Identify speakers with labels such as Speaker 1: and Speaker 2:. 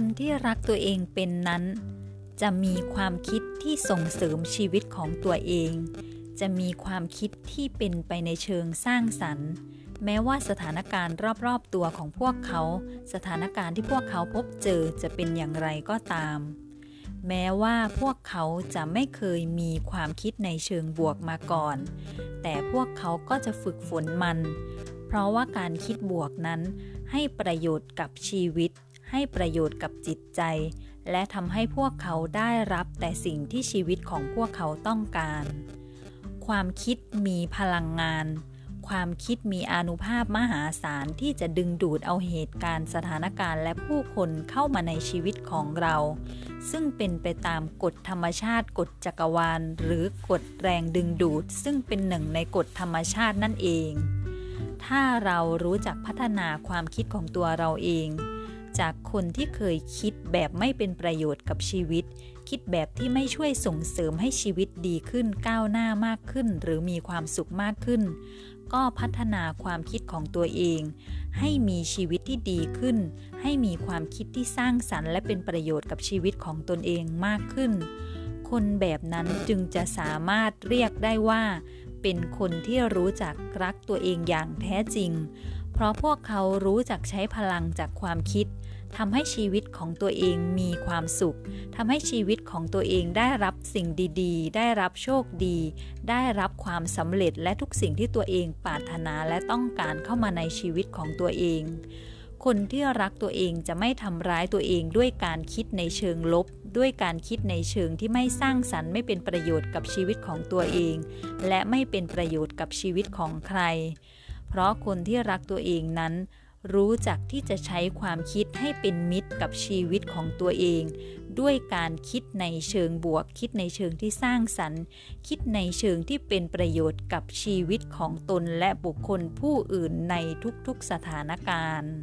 Speaker 1: นที่รักตัวเองเป็นนั้น จะมีความคิดที่ส่งเสริมชีวิตของตัวเอง จะมีความคิดที่เป็นไปในเชิงสร้างสรรค์ แม้ว่าสถานการณ์รอบๆตัวของพวกเขา สถานการณ์ที่พวกเขาพบเจอจะเป็นอย่างไรก็ตาม แม้ว่าพวกเขาจะไม่เคยมีความคิดในเชิงบวกมาก่อน แต่พวกเขาก็จะฝึกฝนมัน เพราะว่าการคิดบวกนั้นให้ประโยชน์กับชีวิต ให้ประโยชน์กับจิตใจ และทำให้พวกเขาได้รับแต่สิ่งที่ชีวิตของพวกเขาต้องการ ความคิดมีพลังงาน ความคิดมีอนุภาพมหาศาลที่จะดึงดูดเอาเหตุการณ์สถานการณ์และผู้คนเข้ามาในชีวิตของเรา ซึ่งเป็นไปตามกฎธรรมชาติกฎจักรวาล หรือกฎแรงดึงดูด ซึ่งเป็นหนึ่งในกฎธรรมชาตินั่นเอง ถ้าเรารู้จักพัฒนาความคิดของตัวเราเอง จากคนที่เคยคิดแบบไม่เป็นประโยชน์กับชีวิต คิดแบบที่ไม่ช่วยส่งเสริมให้ชีวิตดีขึ้นก้าวหน้ามากขึ้น หรือมีความสุขมากขึ้น ก็พัฒนาความคิดของตัวเอง ให้มีชีวิตที่ดีขึ้น ให้มีความคิดที่สร้างสรรค์ และเป็นประโยชน์กับชีวิตของตนเองมากขึ้น คนแบบนั้นจึงจะสามารถเรียกได้ว่า เป็นคนที่รู้จักรักตัวเองอย่างแท้จริง เพราะพวกเขารู้จักใช้พลังจากความคิดทำให้ชีวิตของตัวเองมีความสุขทำให้ชีวิตของตัวเองได้รับสิ่งดีๆ ได้รับโชคดี ได้รับความสำเร็จและทุกสิ่งที่ตัวเองปรารถนาและต้องการเข้ามาในชีวิตของตัวเอง คนที่รักตัวเองจะไม่ทำร้ายตัวเองด้วยการคิดในเชิงลบ ด้วยการคิดในเชิงที่ไม่สร้างสรรค์ไม่เป็นประโยชน์กับชีวิตของตัวเอง และไม่เป็นประโยชน์กับชีวิตของใคร เพราะคนที่รักตัวเองนั้น รู้จักที่จะใช้ความคิดให้เป็นมิตรกับชีวิตของตัวเอง ด้วยการคิดในเชิงบวก คิดในเชิงที่สร้างสรรค์ คิดในเชิงที่เป็นประโยชน์กับชีวิตของตนและบุคคลผู้อื่นในทุกๆสถานการณ์